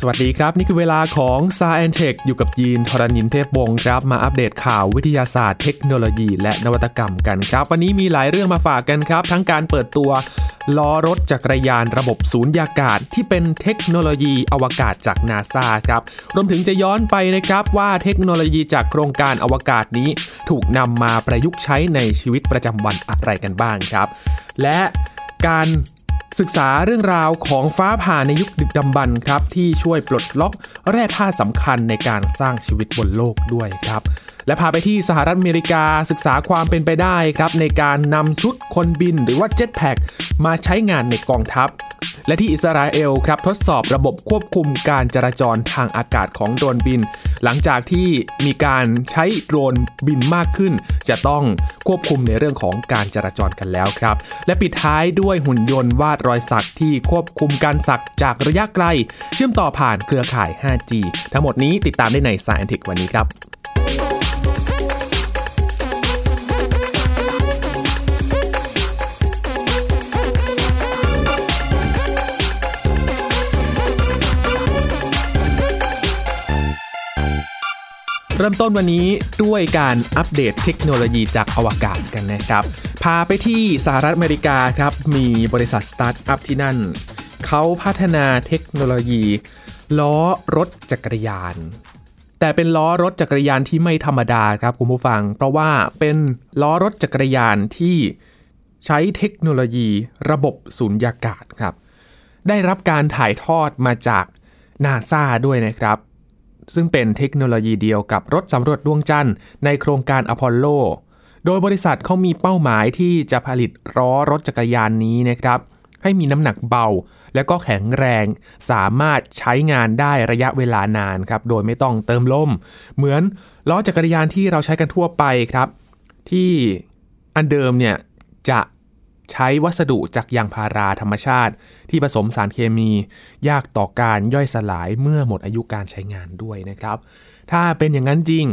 สวัสดีครับ นี่คือเวลาของ s าแอนเทคอยู่กับยีนทรณินเทพวงศ์ครับ มาอัปเดตข่าววิทยาศาสตร์เทคโนโลยี และนวัตกรรมกันครับ วันนี้มีหลายเรื่องมาฝากกันครับ ทั้งการเปิดตัวล้อรถจักรยานระบบศูนยากาศ ที่เป็นเทคโนโลยีอวกาศจากนาซาครับ รวมถึงจะย้อนไปนะครับว่าเทคโนโลยีจากโครงการอวกาศนี้ ถูกนำมาประยุกต์ใช้ในชีวิตประจำวันอะไรกันบ้างครับ และการ ศึกษาเรื่องราวของฟ้าผ่าในยุคดึกดำบรรพ์ครับ ที่ช่วยปลดล็อกแร่ธาตุสำคัญในการสร้างชีวิตบนโลกด้วยครับ และพาไปที่สหรัฐอเมริกาศึกษาความเป็นไปได้ครับ ในการนำชุดคนบินหรือว่าเจ็ตแพ็กมาใช้งานในกองทัพ และที่อิสราเอลครับทดสอบระบบควบคุมการจราจรทางอากาศของโดรนบิน หลังจากที่มีการใช้โดรนบินมากขึ้น จะต้องควบคุมในเรื่องของการจราจรกันแล้วครับ และปิดท้ายด้วยหุ่นยนต์วาดรอยสักที่ควบคุมการสักจากระยะไกล เชื่อมต่อผ่านเครือข่าย 5G ทั้งหมดนี้ติดตามได้ในสาย n ท e วันนี้ครับ เริ่มต้นวันนี้ด้วยการอัปเดตเทคโนโลยีจากอวกาศกันนะครับ พาไปที่สหรัฐอเมริกาครับ มีบริษัทสตาร์ทอัพที่นั่น เขาพัฒนาเทคโนโลยี ล้อรถจักรยาน แต่เป็นล้อรถจักรยานที่ไม่ธรรมดาครับคุณผู้ฟัง เพราะว่าเป็นล้อรถจักรยานที่ใช้เทคโนโลยีระบบสูญญากาศครับ ได้รับการถ่ายทอดมาจากนาซาด้วยนะครับ ซึ่งเป็นเทคโนโลยีเดียวกับรถสำรวจดวงจันทร์ในโครงการอพอลโล โดยบริษัทเขามีเป้าหมายที่จะผลิตล้อรถจักรยานนี้นะครับ ให้มีน้ำหนักเบา และก็แข็งแรง สามารถใช้งานได้ระยะเวลานานครับ โดยไม่ต้องเติมลม เหมือนล้อจักรยานที่เราใช้กันทั่วไปครับ ที่อันเดิมเนี่ยจะ ใช้วัสดุจากยางพาราธรรมชาติ ที่ผสมสารเคมี ยากต่อการย่อยสลายเมื่อหมดอายุการใช้งานด้วยนะครับ ถ้าเป็นอย่างนั้นจริง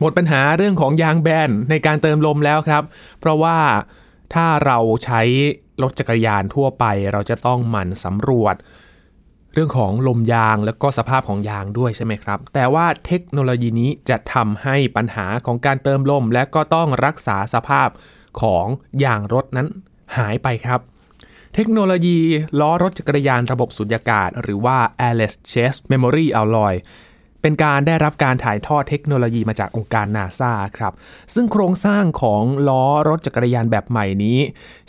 หมดปัญหาเรื่องของยางแบนในการเติมลมแล้วครับ เพราะว่าถ้าเราใช้รถจักรยานทั่วไป เราจะต้องหมั่นสำรวจ เรื่องของลมยางแล้วก็สภาพของยางด้วยใช่ไหมครับ แต่ว่าเทคโนโลยีนี้จะทำให้ปัญหาของการเติมลม และก็ต้องรักษาสภาพของยางรถนั้น หายไปครับ เทคโนโลยีล้อรถจักรยานระบบสุญญากาศ หรือว่า Airless Chase Memory Alloy เป็นการได้รับการถ่ายทอดเทคโนโลยีมาจากองค์การนาซาครับ ซึ่งโครงสร้างของล้อรถจักรยานแบบใหม่นี้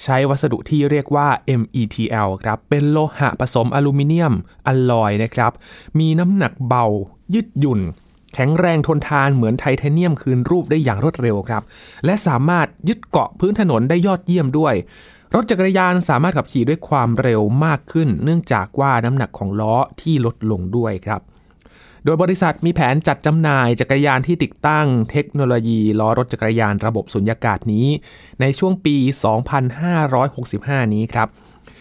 ใช้วัสดุที่เรียกว่า METL ครับ เป็นโลหะผสมอลูมิเนียมอลลอยนะครับ มีน้ำหนักเบายืดหยุ่น แข็งแรงทนทานเหมือนไทเทเนียมคืนรูปได้อย่างรวดเร็วครับ และสามารถยึดเกาะพื้นถนนได้ยอดเยี่ยมด้วย รถจักรยานสามารถขับขี่ด้วยความเร็วมากขึ้น เนื่องจากว่าน้ำหนักของล้อที่ลดลงด้วยครับโดยบริษัทมีแผนจัดจำหน่ายจักรยานที่ติดตั้งเทคโนโลยีล้อรถจักรยานระบบสุญญากาศนี้ ในช่วงปี 2565 นี้ครับ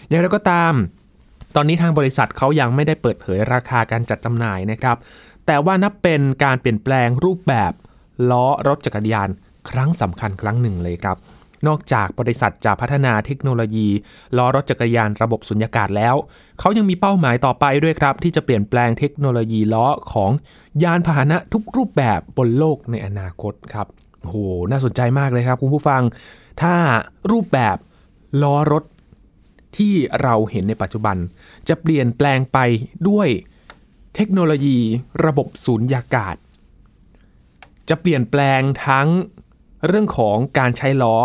อย่างไรก็ตาม ตอนนี้ทางบริษัทเขายังไม่ได้เปิดเผยราคาการจัดจำหน่ายนะครับ แต่ว่านับเป็นการเปลี่ยนแปลงรูปแบบล้อรถจักรยานครั้งสำคัญครั้งหนึ่งเลยครับ นอกจากบริษัทจะพัฒนาเทคโนโลยีล้อรถจักรยานระบบสุญญากาศแล้ว เขายังมีเป้าหมายต่อไปด้วยครับ ที่จะเปลี่ยนแปลงเทคโนโลยีล้อของยานพาหนะทุกรูปแบบบนโลกในอนาคตครับโหน่าสนใจมากเลยครับคุณผู้ฟัง ถ้ารูปแบบล้อรถที่เราเห็นในปัจจุบัน จะเปลี่ยนแปลงไปด้วย เทคโนโลยีระบบสูญญากาศ จะเปลี่ยนแปลงทั้งเรื่องของการใช้ล้อ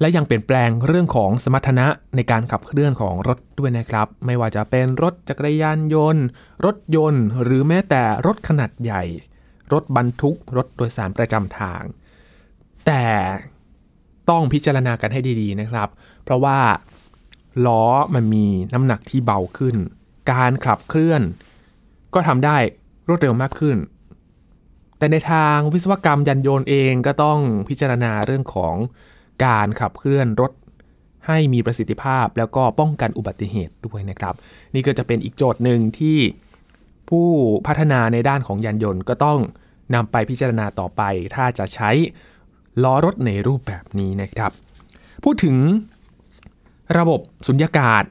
และยังเปลี่ยนแปลงเรื่องของสมรรถนะในการขับเคลื่อนของรถด้วยนะครับ ไม่ว่าจะเป็นรถจักรยานยนต์ รถยนต์ หรือแม้แต่รถขนาดใหญ่ รถบรรทุก รถโดยสารประจำทาง แต่ต้องพิจารณากันให้ดีๆนะครับ เพราะว่าล้อมันมีน้ำหนักที่เบาขึ้น การขับเคลื่อน ก็ทำได้รวดเร็วมากขึ้น แต่ในทางวิศวกรรมยานยนต์เองก็ต้องพิจารณาเรื่องของการขับเคลื่อนรถให้มีประสิทธิภาพแล้วก็ป้องกันอุบัติเหตุด้วยนะครับ นี่ก็จะเป็นอีกโจทย์หนึ่งที่ผู้พัฒนาในด้านของยานยนต์ก็ต้องนำไปพิจารณาต่อไป ถ้าจะใช้ล้อรถในรูปแบบนี้นะครับ พูดถึงระบบสุญญากาศ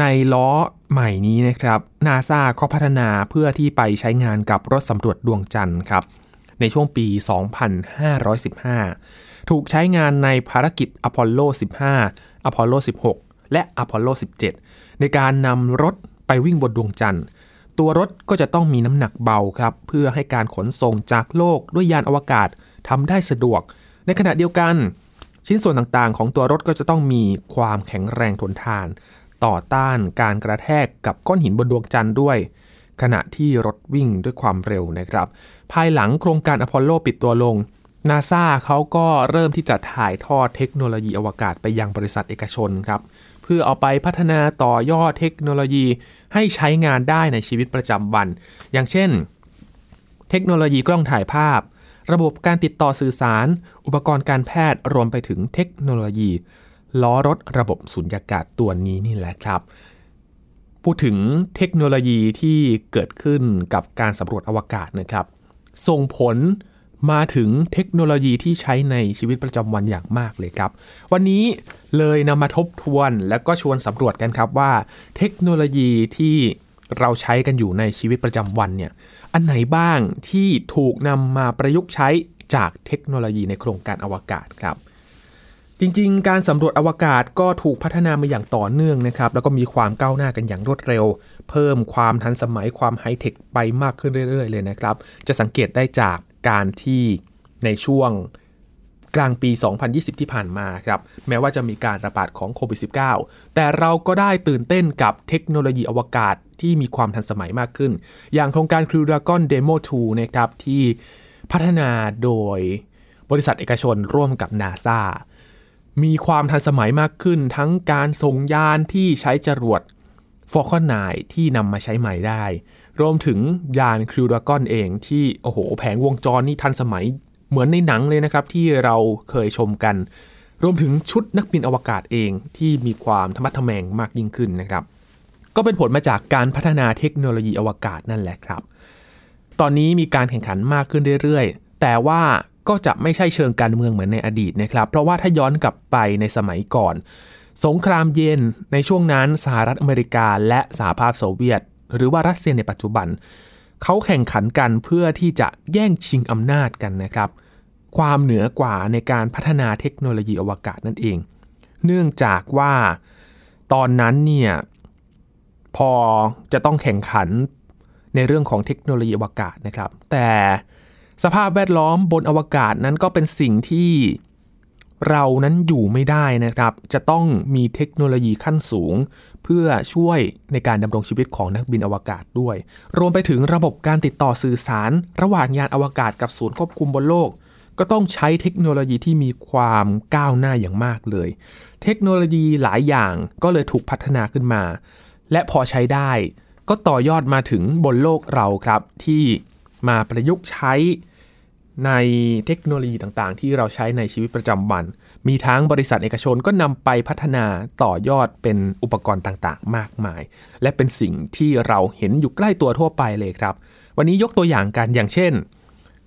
ในล้อใหม่นี้นะครับนาซาเขาพัฒนาเพื่อที่ไปใช้งานกับรถสำรวจดวงจันทร์ครับ ในช่วงปี 2515 ถูกใช้งานในภารกิจอพอลโล 15 อพอลโล 16 และอพอลโล 17 ในการนำรถไปวิ่งบนดวงจันทร์ ตัวรถก็จะต้องมีน้ำหนักเบาครับ เพื่อให้การขนส่งจากโลกด้วยยานอวกาศทำได้สะดวก ในขณะเดียวกันชิ้นส่วนต่างๆ ของตัวรถก็จะต้องมีความแข็งแรงทนทาน ต่อต้านการกระแทกกับก้อนหินบนดวงจันทร์ด้วย ขณะที่รถวิ่งด้วยความเร็วนะครับ ภายหลังโครงการอพอลโลปิดตัวลงนาซาเขาก็เริ่มที่จะถ่ายทอดเทคโนโลยีอวกาศไปยังบริษัทเอกชนครับเพื่อเอาไปพัฒนาต่อยอดเทคโนโลยีให้ใช้งานได้ในชีวิตประจำวัน อย่างเช่น เทคโนโลยีกล้องถ่ายภาพ ระบบการติดต่อสื่อสาร อุปกรณ์การแพทย์รวมไปถึงเทคโนโลยี ล้อรถระบบสุญญากาศตัวนี้นี่แหละครับ พูดถึงเทคโนโลยีที่เกิดขึ้นกับการสำรวจอวกาศนะครับ ส่งผลมาถึงเทคโนโลยีที่ใช้ในชีวิตประจำวันอย่างมากเลยครับ วันนี้เลยนำมาทบทวนและก็ชวนสำรวจกันครับว่า เทคโนโลยีที่เราใช้กันอยู่ในชีวิตประจำวันเนี่ย อันไหนบ้างที่ถูกนำมาประยุกต์ใช้จากเทคโนโลยีในโครงการอวกาศครับ จริง ๆ การสำรวจอวกาศก็ถูกพัฒนามาอย่างต่อเนื่องนะครับ แล้วก็มีความก้าวหน้ากันอย่างรวดเร็ว เพิ่มความทันสมัยความไฮเทคไปมากขึ้นเรื่อย ๆ เลยนะครับ จะสังเกตได้จากการที่ในช่วงกลางปี 2020 ที่ผ่านมาครับ แม้ว่าจะมีการระบาดของโควิด -19 แต่เราก็ได้ตื่นเต้นกับเทคโนโลยีอวกาศที่มีความทันสมัยมากขึ้น อย่างโครงการ Crew Dragon Demo 2 นะครับ ที่พัฒนาโดยบริษัทเอกชนร่วมกับ NASA มีความทันสมัยมากขึ้น ทั้งการส่งยานที่ใช้จรวด Falcon 9ที่นำมาใช้ใหม่ได้ รวมถึงยาน Crew Dragon เองที่ โอ้โห แผงวงจรนี่ทันสมัยเหมือนในหนังเลยนะครับ ที่เราเคยชมกัน รวมถึงชุดนักบินอวกาศเองที่มีความธรรมะทแมงมากยิ่งขึ้นนะครับ ก็เป็นผลมาจากการพัฒนาเทคโนโลยีอวกาศนั่นแหละครับ ตอนนี้มีการแข่งขันมากขึ้นเรื่อยๆ แต่ว่า ก็จะไม่ใช่เชิงการเมืองเหมือนในอดีตนะครับ เพราะว่าถ้าย้อนกลับไปในสมัยก่อน สงครามเย็นในช่วงนั้นสหรัฐอเมริกาและสหภาพโซเวียต หรือว่ารัสเซียในปัจจุบัน เขาแข่งขันกันเพื่อที่จะแย่งชิงอำนาจกันนะครับ ความเหนือกว่าในการพัฒนาเทคโนโลยีอวกาศนั่นเอง เนื่องจากว่าตอนนั้นเนี่ยพอจะต้องแข่งขันในเรื่องของเทคโนโลยีอวกาศนะครับ แต่ สภาพแวดล้อมบนอวกาศนั้นก็เป็นสิ่งที่เรานั้นอยู่ไม่ได้นะครับ จะต้องมีเทคโนโลยีขั้นสูง เพื่อช่วยในการดำรงชีวิตของนักบินอวกาศด้วย รวมไปถึงระบบการติดต่อสื่อสาร ระหว่างยานอวกาศกับศูนย์ควบคุมบนโลก ก็ต้องใช้เทคโนโลยีที่มีความก้าวหน้าอย่างมากเลย เทคโนโลยีหลายอย่างก็เลยถูกพัฒนาขึ้นมา และพอใช้ได้ ก็ต่อยอดมาถึงบนโลกเราครับที่มาประยุกต์ใช้ ในเทคโนโลยีต่างๆ ที่เราใช้ในชีวิตประจำวัน มีทั้งบริษัทเอกชนก็นำไปพัฒนาต่อยอดเป็นอุปกรณ์ต่างๆ มากมาย และเป็นสิ่งที่เราเห็นอยู่ใกล้ตัวทั่วไปเลยครับ วันนี้ยกตัวอย่างกันอย่างเช่น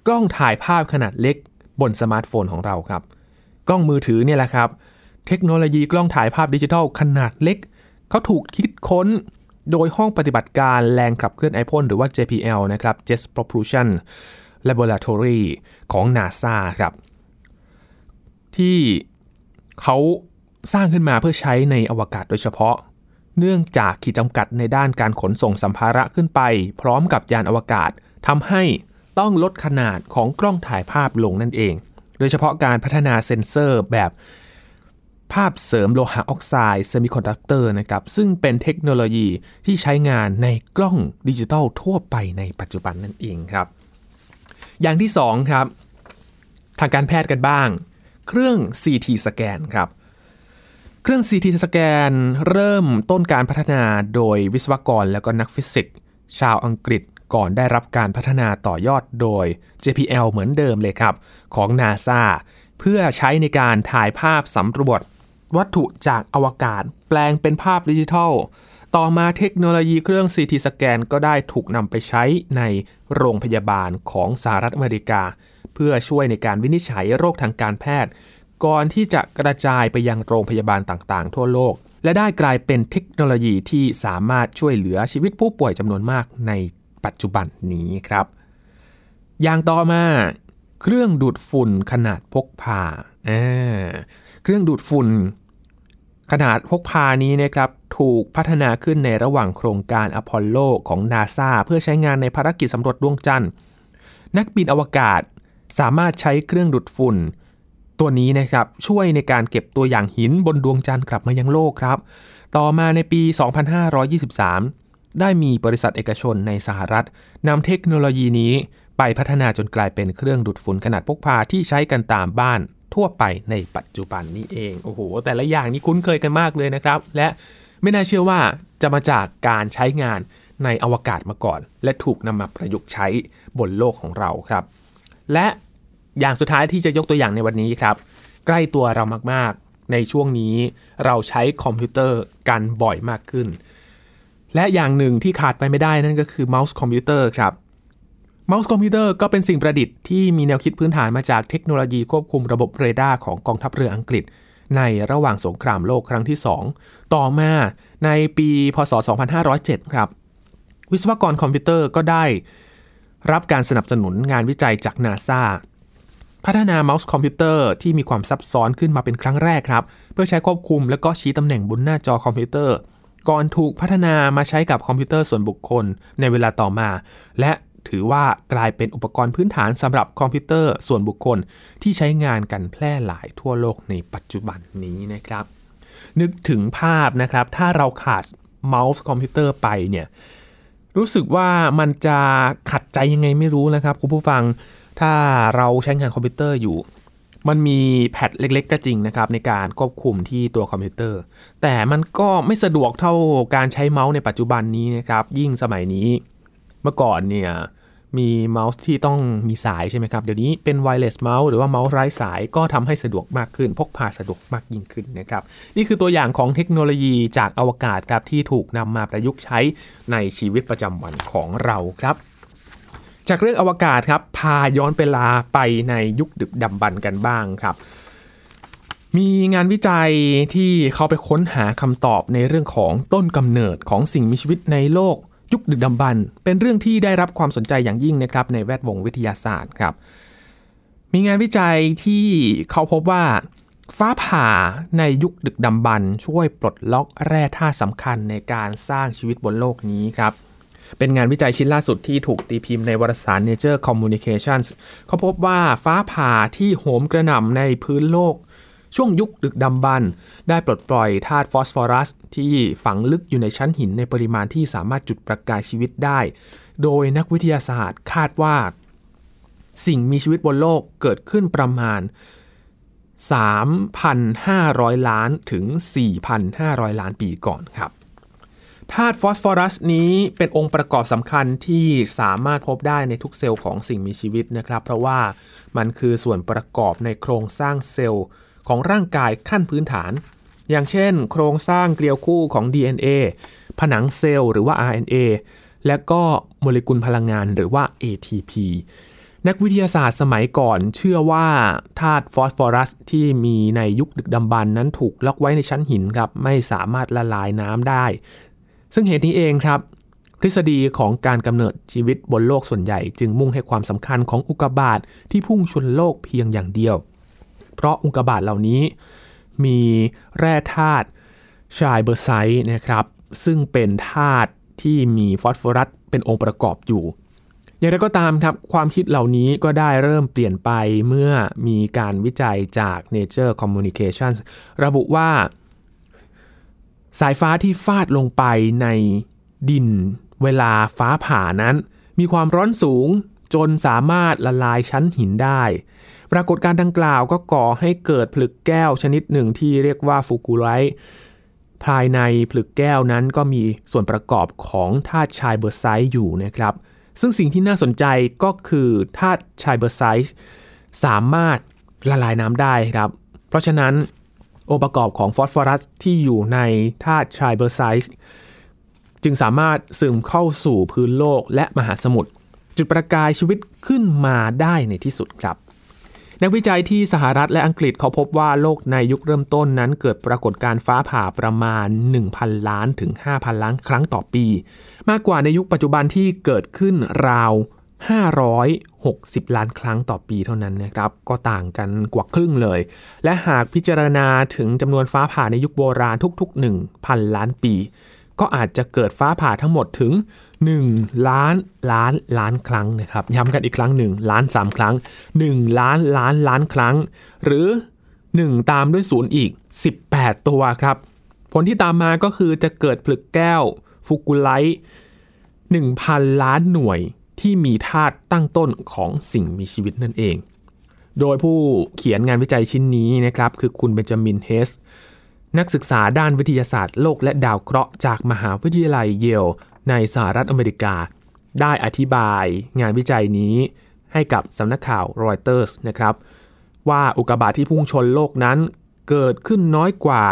กล้องถ่ายภาพขนาดเล็กบนสมาร์ทโฟนของเราครับ กล้องมือถือเนี่ยแหละครับ เทคโนโลยีกล้องถ่ายภาพดิจิทัลขนาดเล็กเขาถูกคิดค้นโดยห้องปฏิบัติการแรงขับเคลื่อนไอพ่นหรือว่า JPL นะครับ Jet Propulsion Laboratory ของ NASA ครับ ที่เขาสร้างขึ้นมาเพื่อใช้ในอวกาศโดยเฉพาะ เนื่องจากขีดจำกัดในด้านการขนส่งสัมภาระขึ้นไป พร้อมกับยานอวกาศทำให้ต้องลดขนาดของกล้องถ่ายภาพลงนั่นเอง โดยเฉพาะการพัฒนาเซ็นเซอร์แบบภาพเสริมโลหะออกไซด์ semiconductor นะครับ ซึ่งเป็นเทคโนโลยีที่ใช้งานในกล้องดิจิทัลทั่วไปในปัจจุบันนั่นเองครับ อย่างที่2ครับทางการแพทย์กันบ้าง เครื่อง CT สแกนครับ เครื่อง CT สแกนเริ่มต้นการพัฒนาโดยวิศวกรและก็นักฟิสิกส์ชาวอังกฤษก่อนได้รับการพัฒนาต่อยอดโดย JPL เหมือนเดิมเลยครับ ของ NASA เพื่อใช้ในการถ่ายภาพสำรวจ วัตถุจากอวกาศ แปลงเป็นภาพดิจิทัล ต่อมาเทคโนโลยีเครื่อง CT สแกนก็ได้ถูกนำไปใช้ในโรงพยาบาลของสหรัฐอเมริกา เพื่อช่วยในการวินิจฉัยโรคทางการแพทย์ ก่อนที่จะกระจายไปยังโรงพยาบาลต่างๆ ทั่วโลก และได้กลายเป็นเทคโนโลยีที่สามารถช่วยเหลือชีวิตผู้ป่วยจำนวนมากในปัจจุบันนี้ครับ อย่างต่อมาเครื่องดูดฝุ่นขนาดพกพา เครื่องดูดฝุ่น ขนาดพกพานี้นะครับถูกพัฒนาขึ้นในระหว่างโครงการอพอลโลของนาซาเพื่อใช้งานในภารกิจสำรวจดวงจันทร์ นักบินอวกาศสามารถใช้เครื่องดูดฝุ่น ตัวนี้นะครับช่วยในการเก็บตัวอย่างหินบนดวงจันทร์กลับมายังโลกครับ ต่อมาในปี 2523 ได้มีบริษัทเอกชนในสหรัฐนำเทคโนโลยีนี้ไปพัฒนาจนกลายเป็นเครื่องดูดฝุ่นขนาดพกพาที่ใช้กันตามบ้าน ทั่วไปในปัจจุบันนี้เองโอ้โหแต่ละอย่างนี้คุ้นเคยกันมากเลยนะครับ และไม่น่าเชื่อว่าจะมาจากการใช้งานในอวกาศมาก่อน และถูกนำมาประยุกต์ใช้บนโลกของเราครับ และอย่างสุดท้ายที่จะยกตัวอย่างในวันนี้ครับ ใกล้ตัวเรามากๆ ในช่วงนี้เราใช้คอมพิวเตอร์กันบ่อยมากขึ้น และอย่างหนึ่งที่ขาดไปไม่ได้นั่นก็คือเมาส์คอมพิวเตอร์ครับ เมาส์คอมพิวเตอร์ก็เป็นสิ่งประดิษฐ์ที่มีแนวคิดพื้นฐานมาจากเทคโนโลยีควบคุมระบบเรดาร์ของกองทัพเรืออังกฤษ ในระหว่างสงครามโลกครั้งที่ 2 ต่อมาในปีพศ 2507 ครับ วิศวกรคอมพิวเตอร์ก็ได้รับการสนับสนุนงานวิจัยจากนาซาพัฒนาเมาส์คอมพิวเตอร์ที่มีความซับซ้อนขึ้นมาเป็นครั้งแรกครับ เพื่อใช้ควบคุมและก็ชี้ตำแหน่งบนหน้าจอคอมพิวเตอร์ ก่อนถูกพัฒนามาใช้กับคอมพิวเตอร์ส่วนบุคคลในเวลาต่อมา และ ถือว่ากลายเป็นอุปกรณ์พื้นฐานสำหรับคอมพิวเตอร์ส่วนบุคคลที่ใช้งานกันแพร่หลายทั่วโลกในปัจจุบันนี้นะครับ นึกถึงภาพนะครับ ถ้าเราขาดเมาส์คอมพิวเตอร์ไปเนี่ยรู้สึกว่ามันจะขัดใจยังไงไม่รู้นะครับคุณผู้ฟังถ้าเราใช้งานคอมพิวเตอร์อยู่ มันมี pad เล็ก ๆ ก็จริงนะครับ ในการควบคุมที่ตัวคอมพิวเตอร์ แต่มันก็ไม่สะดวกเท่าการใช้เมาส์ในปัจจุบันนี้นะครับ ยิ่งสมัยนี้ เมื่อก่อนเนี่ยมีเมาส์ที่ต้องมีสายใช่ไหมครับ เดี๋ยวนี้เป็น wireless mouse หรือว่าเมาส์ไร้สายก็ทำให้สะดวกมากขึ้น พกพาสะดวกมากยิ่งขึ้นนะครับ นี่คือตัวอย่างของเทคโนโลยีจากอวกาศครับที่ถูกนำมาประยุกต์ใช้ในชีวิตประจำวันของเราครับ จากเรื่องอวกาศครับพาย้อนเวลาไปในยุคดึกดำบรรพ์กันบ้างครับมีงานวิจัยที่เขาไปค้นหาคำตอบในเรื่องของต้นกำเนิดของสิ่งมีชีวิตในโลก ยุคดึกดำบรรพ์เป็นเรื่องที่ได้รับความสนใจอย่างยิ่งนะครับในแวดวงวิทยาศาสตร์ครับมีงานวิจัยที่เขาพบว่าฟ้าผ่าในยุคดึกดำบรรช่วยปลดล็อกแร่ธาตุสำคัญในการสร้างชีวิตบนโลกนี้ครับเป็นงานวิจัยชิ้นล่าสุดที่ถูกตีพิมพ์ในวารสาร Nature Communications เขาพบว่าฟ้าผ่าที่โหมกระหน่ำในพื้นโลก ช่วงยุคดึกดำบรรได้ปลดปล่อยธาตุฟอสฟอรัส ที่ฝังลึกอยู่ในชั้นหินในปริมาณที่สามารถจุดประกายชีวิตได้ โดยนักวิทยาศาสตร์คาดว่า สิ่งมีชีวิตบนโลกเกิดขึ้นประมาณ 3,500 ล้านถึง 4,500 ล้านปีก่อนครับธาตุฟอสฟอรัสนี้เป็นองค์ประกอบสำคัญที่สามารถพบได้ในทุกเซลล์ของสิ่งมีชีวิตนะครับ เพราะว่ามันคือส่วนประกอบในโครงสร้างเซลล์ ของร่างกายขั้นพื้นฐาน อย่างเช่น โครงสร้างเกลียวคู่ของ DNA ผนังเซลล์หรือว่า RNA และก็โมเลกุลพลังงานหรือว่า ATP นักวิทยาศาสตร์สมัยก่อนเชื่อว่าธาตุฟอสฟอรัสที่มีในยุคดึกดำบรรพ์นั้นถูกล็อกไว้ในชั้นหินครับไม่สามารถละลายน้ำได้ ซึ่งเหตุนี้เองครับ ทฤษฎีของการกำเนิดชีวิตบนโลกส่วนใหญ่ จึงมุ่งให้ความสำคัญของอุกกาบาตทที่พุ่งชนโลกเพียงอย่างเดียว เพราะอุกกาบาตเหล่านี้มีแร่ธาตุชายเบอร์ไซต์นะครับ ซึ่งเป็นธาตุที่มีฟอสฟอรัสเป็นองค์ประกอบอยู่ อย่างไรก็ตามครับความคิดเหล่านี้ก็ได้เริ่มเปลี่ยนไปเมื่อมีการวิจัยจาก Nature Communications ระบุว่า สายฟ้าที่ฟาดลงไปในดินเวลาฟ้าผ่านั้น มีความร้อนสูงจนสามารถละลายชั้นหินได้ ปรากฏการณ์ดังกล่าวก็ก่อให้เกิดผลึกแก้วชนิดหนึ่งที่เรียกว่าฟูกูไรต์ภายในผลึกแก้วนั้นก็มีส่วนประกอบของธาตุชายเบอร์ไซต์อยู่นะครับ ซึ่งสิ่งที่น่าสนใจก็คือธาตุชายเบอร์ไซต์สามารถละลายน้ำได้ครับ เพราะฉะนั้นองค์ประกอบของฟอสฟอรัสที่อยู่ในธาตุชายเบอร์ไซต์จึงสามารถซึมเข้าสู่พื้นโลกและมหาสมุทรจุดประกายชีวิตขึ้นมาได้ในที่สุดครับ นักวิจัยที่สหรัฐและอังกฤษเขาพบว่าโลกในยุคเริ่มต้นนั้นเกิดปรากฏการฟ้าผ่าประมาณ 1,000 ล้านถึง 5,000 ล้านครั้งต่อปี มากกว่าในยุคปัจจุบันที่เกิดขึ้นราว 560 ล้านครั้งต่อปีเท่านั้นนะครับ ก็ต่างกันกว่าครึ่งเลย และหากพิจารณาถึงจำนวนฟ้าผ่าในยุคโบราณทุก ๆ 1,000 ล้านปี ก็อาจจะเกิดฟ้าผ่าทั้งหมดถึง 1 ล้านล้านล้านครั้งนะครับย้ำกันอีกครั้งหนึ่งล้าน 3 ครั้ง 1 ล้านล้านล้านครั้ง หรือ 1 ตามด้วยศูนย์อีก 18 ตัวครับ ผลที่ตามมาก็คือจะเกิดผลึกแก้วฟุกุไลท์1,000 ล้านหน่วยที่มีธาตุตั้งต้นของสิ่งมีชีวิตนั่นเอง โดยผู้เขียนงานวิจัยชิ้นนี้นะครับคือคุณเบนจามินเฮส นักศึกษาด้านวิทยาศาสตร์โลกและดาวเคราะห์จากมหาวิทยาลัยเยล ในสหรัฐอเมริกา ได้อธิบายงานวิจัยนี้ให้กับสำนักข่าวรอยเตอร์สนะครับ ว่าอุกกาบาตที่พุ่งชนโลกนั้น เกิดขึ้นน้อยกว่า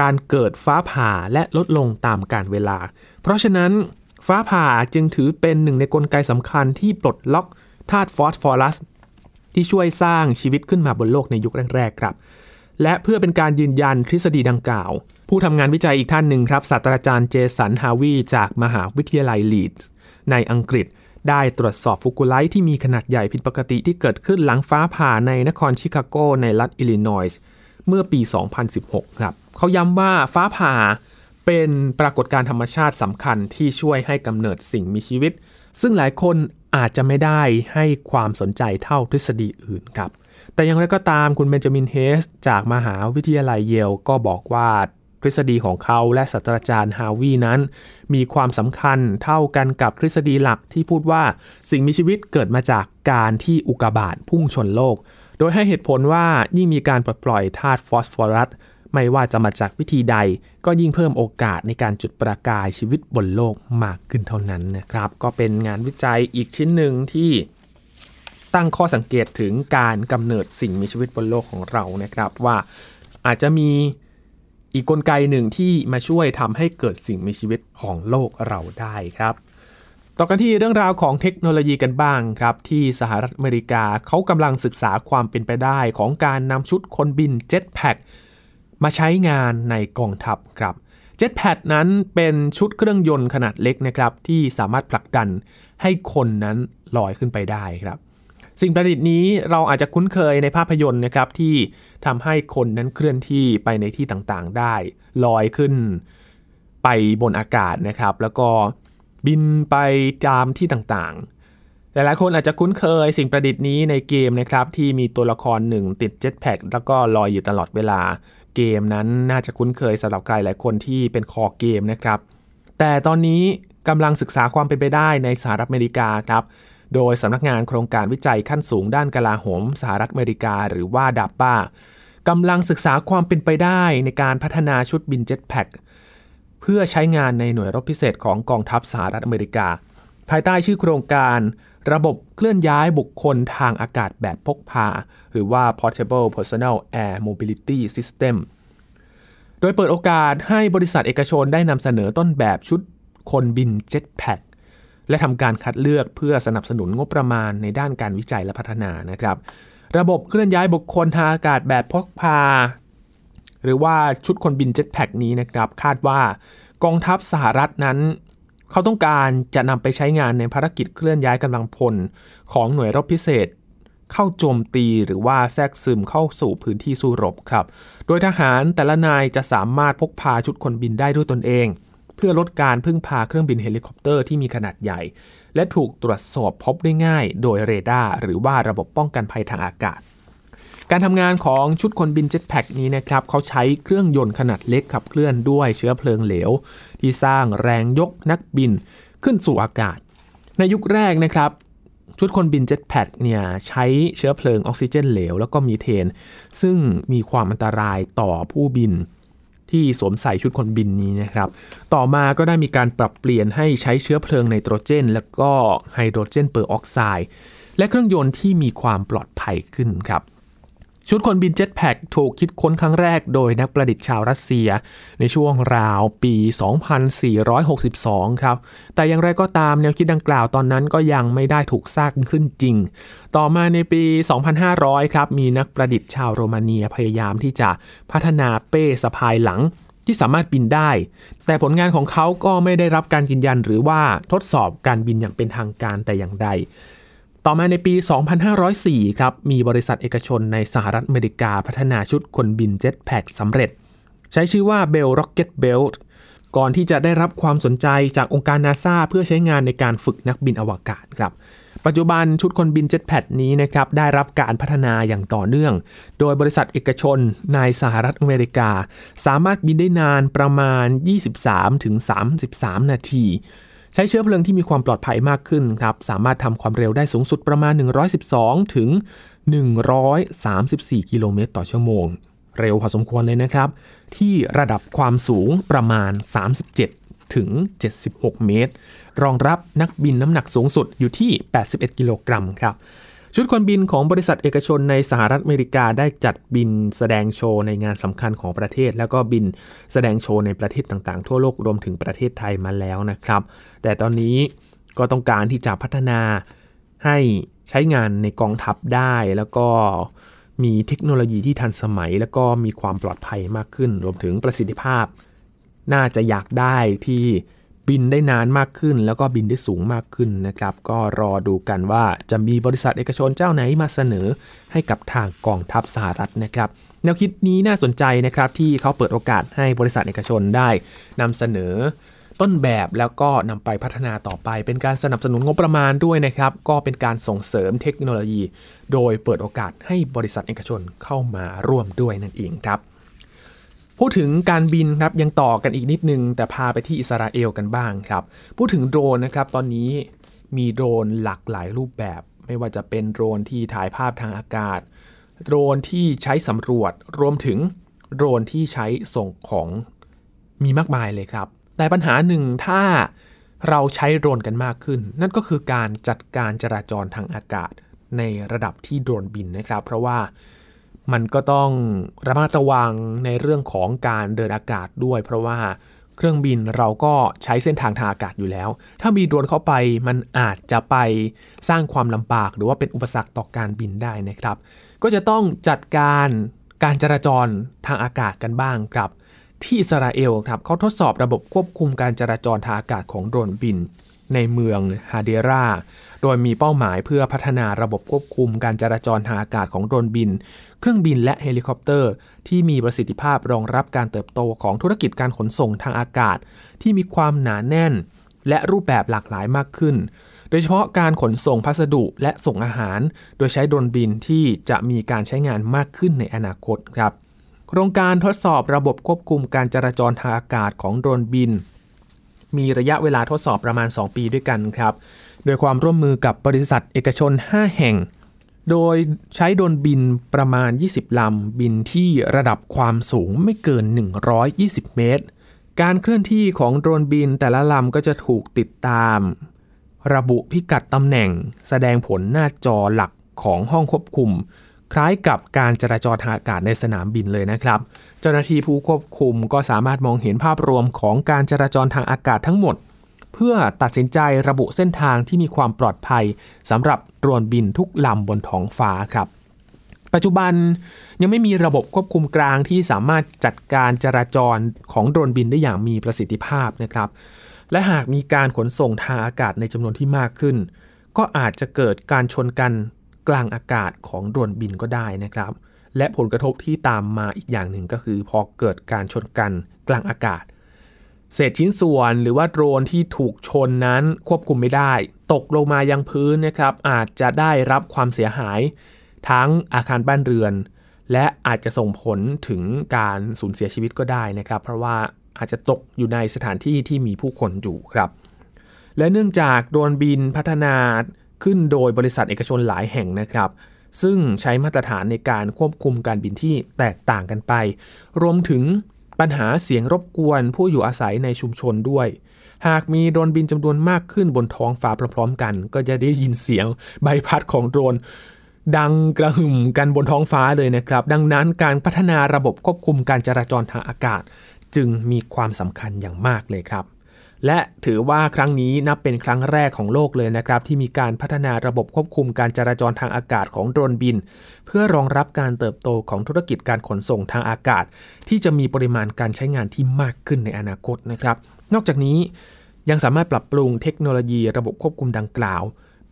การเกิดฟ้าผ่าและลดลงตามกาลเวลา เพราะฉะนั้นฟ้าผ่าจึงถือเป็นหนึ่งในกลไกสำคัญที่ปลดล็อกธาตุฟอสฟอรัสที่ช่วยสร้างชีวิตขึ้นมาบนโลกในยุคแรกๆครับ และเพื่อเป็นการยืนยันทฤษฎีดังกล่าว ผู้ทำงานวิจัยอีกท่านหนึ่งครับศาสตราจารย์เจสันฮาวีจากมหาวิทยาลัยลีดส์ในอังกฤษได้ตรวจสอบ fulgurite ที่มีขนาดใหญ่ผิดปกติที่เกิดขึ้นหลังฟ้าผ่าในนครชิคาโกในรัฐอิลลินอยส์เมื่อปี 2016 ครับ เขาย้ำว่าฟ้าผ่าเป็นปรากฏการณ์ธรรมชาติสำคัญที่ช่วยให้กำเนิดสิ่งมีชีวิต ซึ่งหลายคนอาจจะไม่ได้ให้ความสนใจเท่าทฤษฎีอื่นครับ แต่อย่างไรก็ตามคุณเบนจามินเฮสจากมหาวิทยาลัยเยลก็บอกว่าทฤษฎีของเขาและศาสตราจารย์ฮาวีนั้น มีความสำคัญเท่ากันกับทฤษฎีหลักที่พูดว่าสิ่งมีชีวิตเกิดมาจากการที่อุกกาบาตพุ่งชนโลก โดยให้เหตุผลว่ายิ่งมีการปลดปล่อยธาตุฟอสฟอรัสไม่ว่าจะมาจากวิธีใด ก็ยิ่งเพิ่มโอกาสในการจุดประกายชีวิตบนโลกมากขึ้นเท่านั้นนะครับ ก็เป็นงานวิจัยอีกชิ้นหนึ่งที่ ตั้งข้อสังเกตถึงการกำเนิดสิ่งมีชีวิตบนโลกของเรานะครับว่าอาจจะมีอีกกลไกหนึ่งที่มาช่วยทำให้เกิดสิ่งมีชีวิตของโลกเราได้ครับ ต่อกันที่เรื่องราวของเทคโนโลยีกันบ้างครับ ที่สหรัฐอเมริกาเขากำลังศึกษาความเป็นไปได้ของการนำชุดคนบินเจ็ตแพคมาใช้งานในกองทัพครับ Jetpack นั้นเป็นชุดเครื่องยนต์ขนาดเล็กนะครับที่สามารถผลักดันให้คนนั้นลอยขึ้นไปได้ครับ สิ่งประดิษฐ์นี้เราอาจจะคุ้นเคยในภาพยนตร์นะครับที่ทำให้คนนั้นเคลื่อนที่ไปในที่ต่างๆ ได้ ลอยขึ้นไปบนอากาศนะครับ แล้วก็บินไปตามที่ต่างๆ หลายๆคนอาจจะคุ้นเคยสิ่งประดิษฐ์นี้ในเกมนะครับที่มีตัวละครหนึ่งติดเจ็ตแพ็กแล้วก็ลอยอยู่ตลอดเวลา เกมนั้นน่าจะคุ้นเคยสำหรับใครหลายคนที่เป็นคอเกมนะครับ แต่ตอนนี้กำลังศึกษาความเป็นไปได้ในสหรัฐอเมริกาครับ โดยสำนักงานโครงการวิจัยขั้นสูงด้านกลาโหมสหรัฐอเมริกาหรือว่าดับบ้ากำลังศึกษาความเป็นไปได้ในการพัฒนาชุดบินเจ็ตแพ็คเพื่อใช้งานในหน่วยรบพิเศษของกองทัพสหรัฐอเมริกา ภายใต้ชื่อโครงการระบบเคลื่อนย้ายบุคคลทางอากาศแบบพกพา หรือว่า Portable Personal Air Mobility System โดยเปิดโอกาสให้บริษัทเอกชนได้นำเสนอต้นแบบชุดคนบิน Jetpack แและทำการคัดเลือกเพื่อสนับสนุนงบประมาณในด้านการวิจัยและพัฒนานะครับ ระบบเคลื่อนย้ายบุคคลทางอากาศแบบพกพา หรือว่าชุดคนบิน Jetpack นี้นะครับ คาดว่ากองทัพสหรัฐนั้น เขาต้องการจะนำไปใช้งานในภารกิจเคลื่อนย้ายกำลังพล ของหน่วยรบพิเศษเข้าโจมตีหรือว่าแทรกซึมเข้าสู่พื้นที่สู้รบครับ โดยทหารแต่ละนายจะสามารถพกพาชุดคนบินได้ด้วยตนเอง เพื่อลดการพึ่งพาเครื่องบินเฮลิคอปเตอร์ที่มีขนาดใหญ่ และถูกตรวจสอบพบได้ง่าย โดยเรดาร์หรือว่าระบบป้องกันภัยทางอากาศ การทำงานของชุดคนบิน Jetpack นี้นะครับเขาใช้เครื่องยนต์ขนาดเล็กขับเคลื่อนด้วยเชื้อเพลิงเหลว ที่สร้างแรงยกนักบินขึ้นสู่อากาศ ในยุคแรกนะครับชุดคนบิน Jetpack เนี่ยใช้เชื้อเพลิงออกซิเจนเหลว แล้วก็มีเทน ซึ่งมีความอันตรายต่อผู้บิน ที่สวมใส่ชุดคนบินนี้นะครับ ต่อมาก็ได้มีการปรับเปลี่ยนให้ใช้เชื้อเพลิงไนโตรเจน และก็ไฮโดรเจนเปอร์ออกไซด์และเครื่องยนต์ที่มีความปลอดภัยขึ้นครับ ชุดคนบิน Jetpack ถูกคิดค้นครั้งแรกโดยนักประดิษฐ์ชาวรัสเซีย ในช่วงราวปี 2462 ครับ แต่อย่างไรก็ตามแนวคิดดังกล่าวตอนนั้นก็ยังไม่ได้ถูกสร้างขึ้นจริง ต่อมาในปี 2500 ครับ มีนักประดิษฐ์ชาวโรมาเนียพยายามที่จะพัฒนาเป้สะพายหลังที่สามารถบินได้ แต่ผลงานของเขาก็ไม่ได้รับการยืนยันหรือว่าทดสอบการบินอย่างเป็นทางการแต่อย่างใด ต่อมาในปี 2504 ครับ มีบริษัทเอกชนในสหรัฐอเมริกาพัฒนาชุดคนบินเจ็ตแพ็กสำเร็จ ใช้ชื่อว่า Bell Rocket Belt ก่อนที่จะได้รับความสนใจจากองค์การนาซาเพื่อใช้งานในการฝึกนักบินอวกาศครับ ปัจจุบันชุดคนบินเจ็ตแพดนี้นะครับได้รับการพัฒนาอย่างต่อเนื่อง โดยบริษัทเอกชนในสหรัฐอเมริกา สามารถบินได้นานประมาณ 23-33 นาที ใช้เชื้อเพลิงที่มีความปลอดภัยมากขึ้นครับ สามารถทำความเร็วได้สูงสุดประมาณ 112 ถึง 134 กิโลเมตรต่อชั่วโมง เร็วพอสมควรเลยนะครับ ที่ระดับความสูงประมาณ 37 ถึง 76 เมตร รองรับนักบินน้ำหนักสูงสุดอยู่ที่ 81 กิโลกรัมครับ ชุดคนบินของบริษัทเอกชนในสหรัฐอเมริกาได้จัดบินแสดงโชว์ในงานสำคัญของประเทศ แล้วก็บินแสดงโชว์ในประเทศต่างๆ ทั่วโลกรวมถึงประเทศไทยมาแล้วนะครับ แต่ตอนนี้ก็ต้องการที่จะพัฒนาให้ใช้งานในกองทัพได้แล้วก็มีเทคโนโลยีที่ทันสมัย แล้วก็มีความปลอดภัยมากขึ้น รวมถึงประสิทธิภาพ น่าจะอยากได้ที่ บินได้นานมากขึ้น แล้วก็บินได้สูงมากขึ้นนะครับ ก็รอดูกันว่าจะมีบริษัทเอกชนเจ้าไหนมาเสนอให้กับทางกองทัพสหรัฐนะครับแนวคิดนี้น่าสนใจนะครับที่เขาเปิดโอกาสให้บริษัทเอกชนได้นำเสนอต้นแบบแล้วก็นำไปพัฒนาต่อไป เป็นการสนับสนุนงบประมาณด้วยนะครับ ก็เป็นการส่งเสริมเทคโนโลยี โดยเปิดโอกาสให้บริษัทเอกชนเข้ามาร่วมด้วยนั่นเองครับ พูดถึงการบินครับยังต่อกันอีกนิดนึง แต่พาไปที่อิสราเอลกันบ้างครับ พูดถึงโดรนนะครับตอนนี้มีโดรนหลากหลายรูปแบบ ไม่ว่าจะเป็นโดรนที่ถ่ายภาพทางอากาศ โดรนที่ใช้สำรวจ รวมถึงโดรนที่ใช้ส่งของมีมากมายเลยครับ แต่ปัญหาหนึ่งถ้าเราใช้โดรนกันมากขึ้น นั่นก็คือการจัดการจราจรทางอากาศในระดับที่โดรนบินนะครับ เพราะว่า มันก็ต้องระมัดระวังในเรื่องของการเดินอากาศด้วย เพราะว่าเครื่องบินเราก็ใช้เส้นทางทางอากาศอยู่แล้ว ถ้ามีโดรนเข้าไปมันอาจจะไปสร้างความลำบาก หรือว่าเป็นอุปสรรคต่อการบินได้นะครับ ก็จะต้องจัดการการจราจรทางอากาศกันบ้างครับ ที่อิสราเอลครับเขาทดสอบระบบควบคุมการจราจรทางอากาศของโดรนบิน ในเมืองฮาเดรา โดยมีเป้าหมายเพื่อพัฒนาระบบควบคุมการจราจรทางอากาศของโดรนบิน เครื่องบินและเฮลิคอปเตอร์ ที่มีประสิทธิภาพรองรับการเติบโตของธุรกิจการขนส่งทางอากาศ ที่มีความหนาแน่น และรูปแบบหลากหลายมากขึ้น โดยเฉพาะการขนส่งพัสดุและส่งอาหาร โดยใช้โดรนบินที่จะมีการใช้งานมากขึ้นในอนาคตครับโครงการทดสอบระบบควบคุมการจราจรทางอากาศของโดรนบิน มีระยะเวลาทดสอบประมาณ 2 ปีด้วยกันครับ โดยความร่วมมือกับบริษัทเอกชน 5 แห่ง โดยใช้โดรนบินประมาณ 20 ลำ บินที่ระดับความสูงไม่เกิน 120 เมตร การเคลื่อนที่ของโดรนบินแต่ละลำก็จะถูกติดตาม ระบุพิกัดตำแหน่ง แสดงผลหน้าจอหลักของห้องควบคุม คล้ายกับการจราจรทางอากาศในสนามบินเลยนะครับ เจ้าหน้าที่ผู้ควบคุมก็สามารถมองเห็นภาพรวมของการจราจรทางอากาศทั้งหมด เพื่อตัดสินใจระบุเส้นทางที่มีความปลอดภัยสำหรับโดรนบินทุกลำบนท้องฟ้าครับ ปัจจุบันยังไม่มีระบบควบคุมกลางที่สามารถจัดการจราจรของโดรนบินได้อย่างมีประสิทธิภาพนะครับ และหากมีการขนส่งทางอากาศในจำนวนที่มากขึ้น ก็อาจจะเกิดการชนกันกลางอากาศของโดรนบินก็ได้นะครับและผลกระทบที่ตามมาอีกอย่างหนึ่งก็คือ พอเกิดการชนกันกลางอากาศ เศษชิ้นส่วนหรือว่าโดรนที่ถูกชนนั้นควบคุมไม่ได้ ตกลงมายังพื้นนะครับ อาจจะได้รับความเสียหาย ทั้งอาคารบ้านเรือน และอาจจะส่งผลถึงการสูญเสียชีวิตก็ได้นะครับ เพราะว่าอาจจะตกอยู่ในสถานที่ที่มีผู้คนอยู่ครับ และเนื่องจากโดรนบินพัฒนาขึ้นโดยบริษัทเอกชนหลายแห่งนะครับ ซึ่งใช้มาตรฐานในการควบคุมการบินที่แตกต่างกันไป รวมถึง ปัญหาเสียงรบกวนผู้อยู่อาศัยในชุมชนด้วย หากมีโดรนบินจำนวนมากขึ้นบนท้องฟ้าพร้อมๆกัน ก็จะได้ยินเสียงใบพัดของโดรนดังกระหึ่มกันบนท้องฟ้าเลยนะครับ ดังนั้นการพัฒนาระบบควบคุมการจราจรทางอากาศ จึงมีความสำคัญอย่างมากเลยครับ และถือว่าครั้งนี้นับเป็นครั้งแรกของโลกเลยนะครับ ที่มีการพัฒนาระบบควบคุมการจราจรทางอากาศของโดรนบิน เพื่อรองรับการเติบโตของธุรกิจการขนส่งทางอากาศ ที่จะมีปริมาณการใช้งานที่มากขึ้นในอนาคตนะครับ นอกจากนี้ยังสามารถปรับปรุงเทคโนโลยีระบบควบคุมดังกล่าว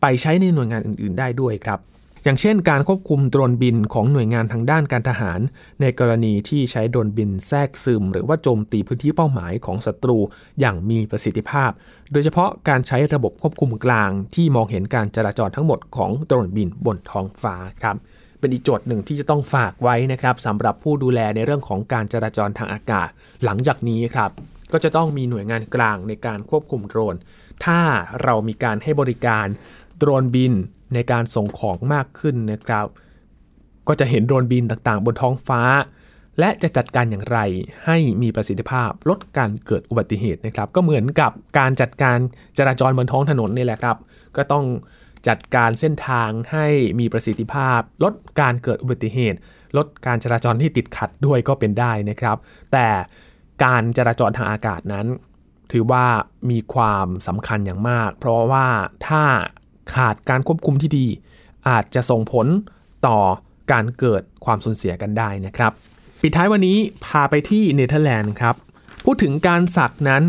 ไปใช้ในหน่วยงานอื่น ๆ ได้ด้วยครับ อย่างเช่น การควบคุมโดรนบินของหน่วยงานทางด้านการทหาร ในกรณีที่ใช้โดรนบินแทรกซึม หรือว่าโจมตีพื้นที่เป้าหมายของศัตรูอย่างมีประสิทธิภาพ โดยเฉพาะการใช้ระบบควบคุมกลางที่มองเห็นการจราจรทั้งหมดของโดรนบินบนท้องฟ้าครับเป็นอีกโจทย์หนึ่งที่จะต้องฝากไว้นะครับสำหรับผู้ดูแลในเรื่องของการจราจรทางอากาศ หลังจากนี้ครับ ก็จะต้องมีหน่วยงานกลางในการควบคุมโดรน ถ้าเรามีการให้บริการโดรนบิน ในการส่งของมากขึ้นนะครับ ก็จะเห็นโดรนบินต่างๆ บนท้องฟ้า และจะจัดการอย่างไรให้มีประสิทธิภาพลดการเกิดอุบัติเหตุนะครับ ก็เหมือนกับการจัดการจราจรบนท้องถนนนี่แหละครับ ก็ต้องจัดการเส้นทางให้มีประสิทธิภาพ ลดการเกิดอุบัติเหตุ ลดการจราจรที่ติดขัดด้วยก็เป็นได้นะครับ แต่การจราจรทางอากาศนั้น ถือว่ามีความสำคัญอย่างมาก เพราะว่าถ้า ขาดการควบคุมที่ดี อาจจะส่งผลต่อการเกิดความสูญเสียกันได้นะครับ ปิดท้ายวันนี้พาไปที่เนเธอร์แลนด์ครับ พูดถึงการสักนั้น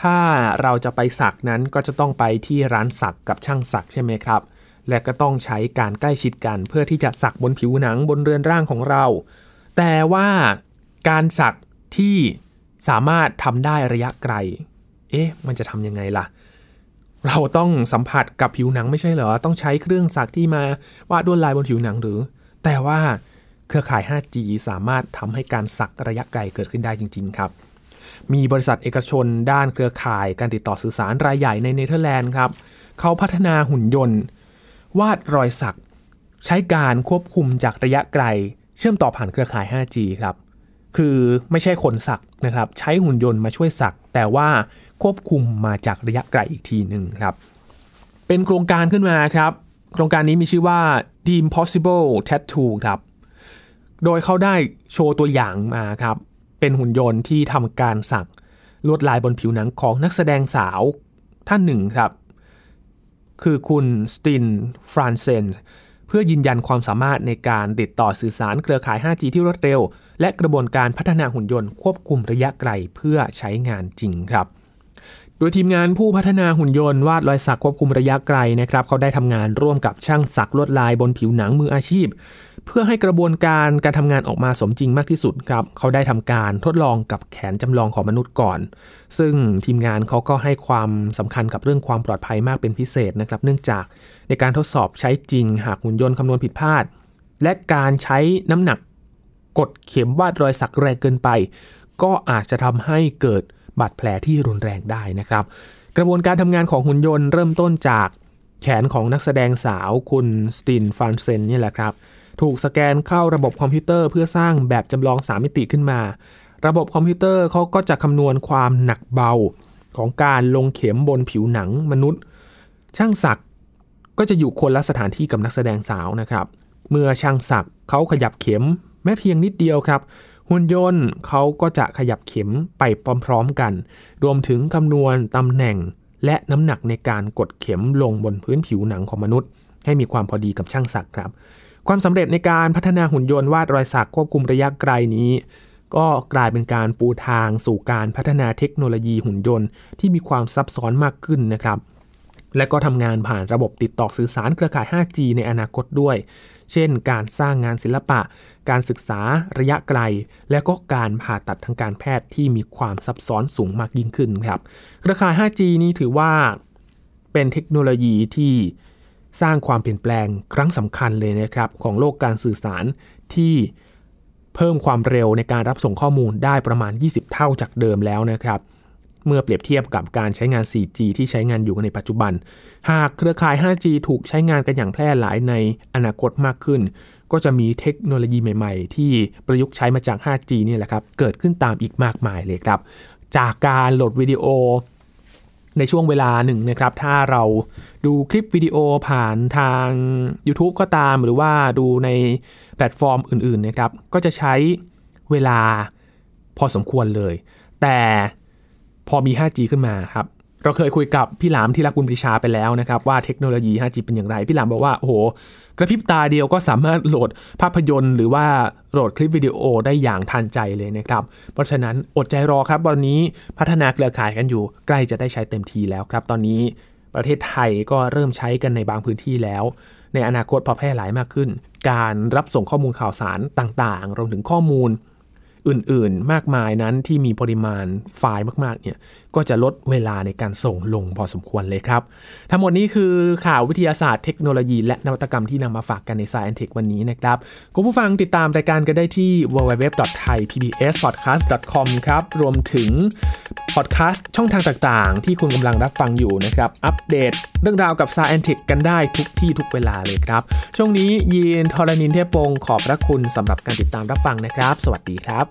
ถ้าเราจะไปสักนั้นก็จะต้องไปที่ร้านสักกับช่างสักใช่ไหมครับ และก็ต้องใช้การใกล้ชิดกันเพื่อที่จะสักบนผิวหนังบนเรือนร่างของเรา แต่ว่าการสักที่สามารถทำได้ระยะไกล เอ๊ะ มันจะทำยังไงล่ะ เราต้องสัมผัสกับผิวหนังไม่ใช่เหรอ ต้องใช้เครื่องสักที่มาวาดลวดลายบนผิวหนังหรือ แต่ว่าเครือข่าย 5G สามารถทำให้การสักระยะไกลเกิดขึ้นได้จริง ๆ ครับ มีบริษัทเอกชนด้านเครือข่ายการติดต่อสื่อสารรายใหญ่ในเนเธอร์แลนด์ครับ เขาพัฒนาหุ่นยนต์ วาดรอยสัก ใช้การควบคุมจากระยะไกล เชื่อมต่อผ่านเครือข่าย 5G ครับ คือไม่ใช่คนสักนะครับ ใช้หุ่นยนต์มาช่วยสัก แต่ว่า ควบคุมมาจากระยะไกลอีกทีหนึ่งครับ เป็นโครงการขึ้นมาครับ โครงการนี้มีชื่อว่า The Impossible Tattoo ครับ โดยเขาได้โชว์ตัวอย่างมาครับ เป็นหุ่นยนต์ที่ทำการสักลวดลายบนผิวหนังของนักแสดงสาวท่านหนึ่งครับ คือคุณสตินฟรานเซนเพื่อยืนยันความสามารถในการติดต่อสื่อสารเครือข่าย 5G ที่รวดเร็ว และกระบวนการพัฒนาหุ่นยนต์ควบคุมระยะไกลเพื่อใช้งานจริงครับ ดยทีมงานผู้พัฒนาหุ่นยนต์วาดรอยสักควบคุมระยะไกลนะครับเขาได้ทำงานร่วมกับช่างสักลวดลายบนผิวหนังมืออาชีพ เพื่อให้กระบวนการการทำงานออกมาสมจริงมากที่สุดครับเขาได้ทำการทดลองกับแขนจำลองของมนุษย์ก่อน ซึ่งทีมงานเขาก็ให้ความสำคัญกับเรื่องความปลอดภัยมากเป็นพิเศษนะครับ เนื่องจากในการทดสอบใช้จริงหากหุ่นยนต์คำนวณผิดพลาด และการใช้น้ำหนักกดเข็มวาดรอยสักแรงเกินไป ก็อาจจะทำให้เกิด บาดแผลที่รุนแรงได้นะครับ กระบวนการทำงานของหุ่นยนต์เริ่มต้นจากแขนของนักแสดงสาวคุณสตินฟานเซนนี่แหละครับ ถูกสแกนเข้าระบบคอมพิวเตอร์เพื่อสร้างแบบจำลอง 3 มิติขึ้นมา ระบบคอมพิวเตอร์เขาก็จะคำนวณความหนักเบาของการลงเข็มบนผิวหนังมนุษย์ ช่างศักก็จะอยู่คนละสถานที่กับนักแสดงสาวนะครับ เมื่อช่างศักเขาขยับเข็มแม้เพียงนิดเดียวครับ หุ่นยนต์เขาก็จะขยับเข็มไปพร้อมๆกัน รวมถึงคำนวณตำแหน่ง และน้ำหนักในการกดเข็มลงบนพื้นผิวหนังของมนุษย์ ให้มีความพอดีกับช่างสักครับ ความสำเร็จในการพัฒนาหุ่นยนต์วาดรอยสักควบคุมระยะไกลนี้ ก็กลายเป็นการปูทางสู่การพัฒนาเทคโนโลยีหุ่นยนต์ ที่มีความซับซ้อนมากขึ้นนะครับและก็ทำงานผ่านระบบติดต่อสื่อสารเครือข่าย 5G ในอนาคตด้วย เช่น การสร้างงานศิลปะ การศึกษาระยะไกล และก็การผ่าตัดทางการแพทย์ที่มีความซับซ้อนสูงมากยิ่งขึ้นครับเครือข่าย 5G นี้ถือว่าเป็นเทคโนโลยีที่สร้างความเปลี่ยนแปลงครั้งสำคัญเลยนะครับของโลกการสื่อสารที่เพิ่มความเร็วในการรับส่งข้อมูลได้ประมาณ 20 เท่าจากเดิมแล้วนะครับ เมื่อเปรียบเทียบกับการใช้งาน 4G ที่ใช้งานอยู่ในปัจจุบัน หากเครือข่าย 5G ถูกใช้งานกันอย่างแพร่หลายในอนาคตมากขึ้น ก็จะมีเทคโนโลยีใหม่ๆ ที่ประยุกต์ใช้มาจาก 5G นี่แหละครับ เกิดขึ้นตามอีกมากมายเลยครับ จากการโหลดวิดีโอในช่วงเวลาหนึ่งนะครับ ถ้าเราดูคลิปวิดีโอผ่านทาง YouTube ก็ตามหรือว่าดูในแพลตฟอร์มอื่นๆนะครับ ก็จะใช้เวลาพอสมควรเลย แต่ พอมี 5G ขึ้นมาครับเราเคยคุยกับพี่หลามที่รักบุญปรีชาไปแล้วนะครับ ว่าเทคโนโลยี 5G เป็นอย่างไร พี่หลามบอกว่า โอ้โห กระพริบตาเดียวก็สามารถโหลดภาพยนตร์ หรือว่าโหลดคลิปวิดีโอได้อย่างทันใจเลยนะครับ เพราะฉะนั้นอดใจรอครับตอนนี้พัฒนาเครือข่ายกันอยู่ ใกล้จะได้ใช้เต็มทีแล้วครับ ตอนนี้ประเทศไทยก็เริ่มใช้กันในบางพื้นที่แล้ว ในอนาคตพอแพร่หลายมากขึ้น การรับส่งข้อมูลข่าวสารต่างๆรวมถึงข้อมูล อื่นๆ มากมายนั้นที่มีปริมาณไฟล์มากๆเนี่ย ก็จะลดเวลาในการส่งลงพอสมควรเลยครับ ทั้งหมดนี้คือข่าววิทยาศาสตร์เทคโนโลยีและนวัตกรรมที่นำมาฝากกันใน Science Tech วันนี้นะครับ คุณผู้ฟังติดตามรายการกันได้ที่ www.thaipbspodcast.com ครับ รวมถึงพอดแคสต์ช่องทางต่างๆ ที่คุณกำลังรับฟังอยู่นะครับ อัปเดตเรื่องราวกับ Science Tech กันได้ทุกที่ทุกเวลาเลยครับ ช่วงนี้ยีนทรณินเทพวงขอบพระคุณสำหรับการติดตามรับฟังนะครับ สวัสดีครับ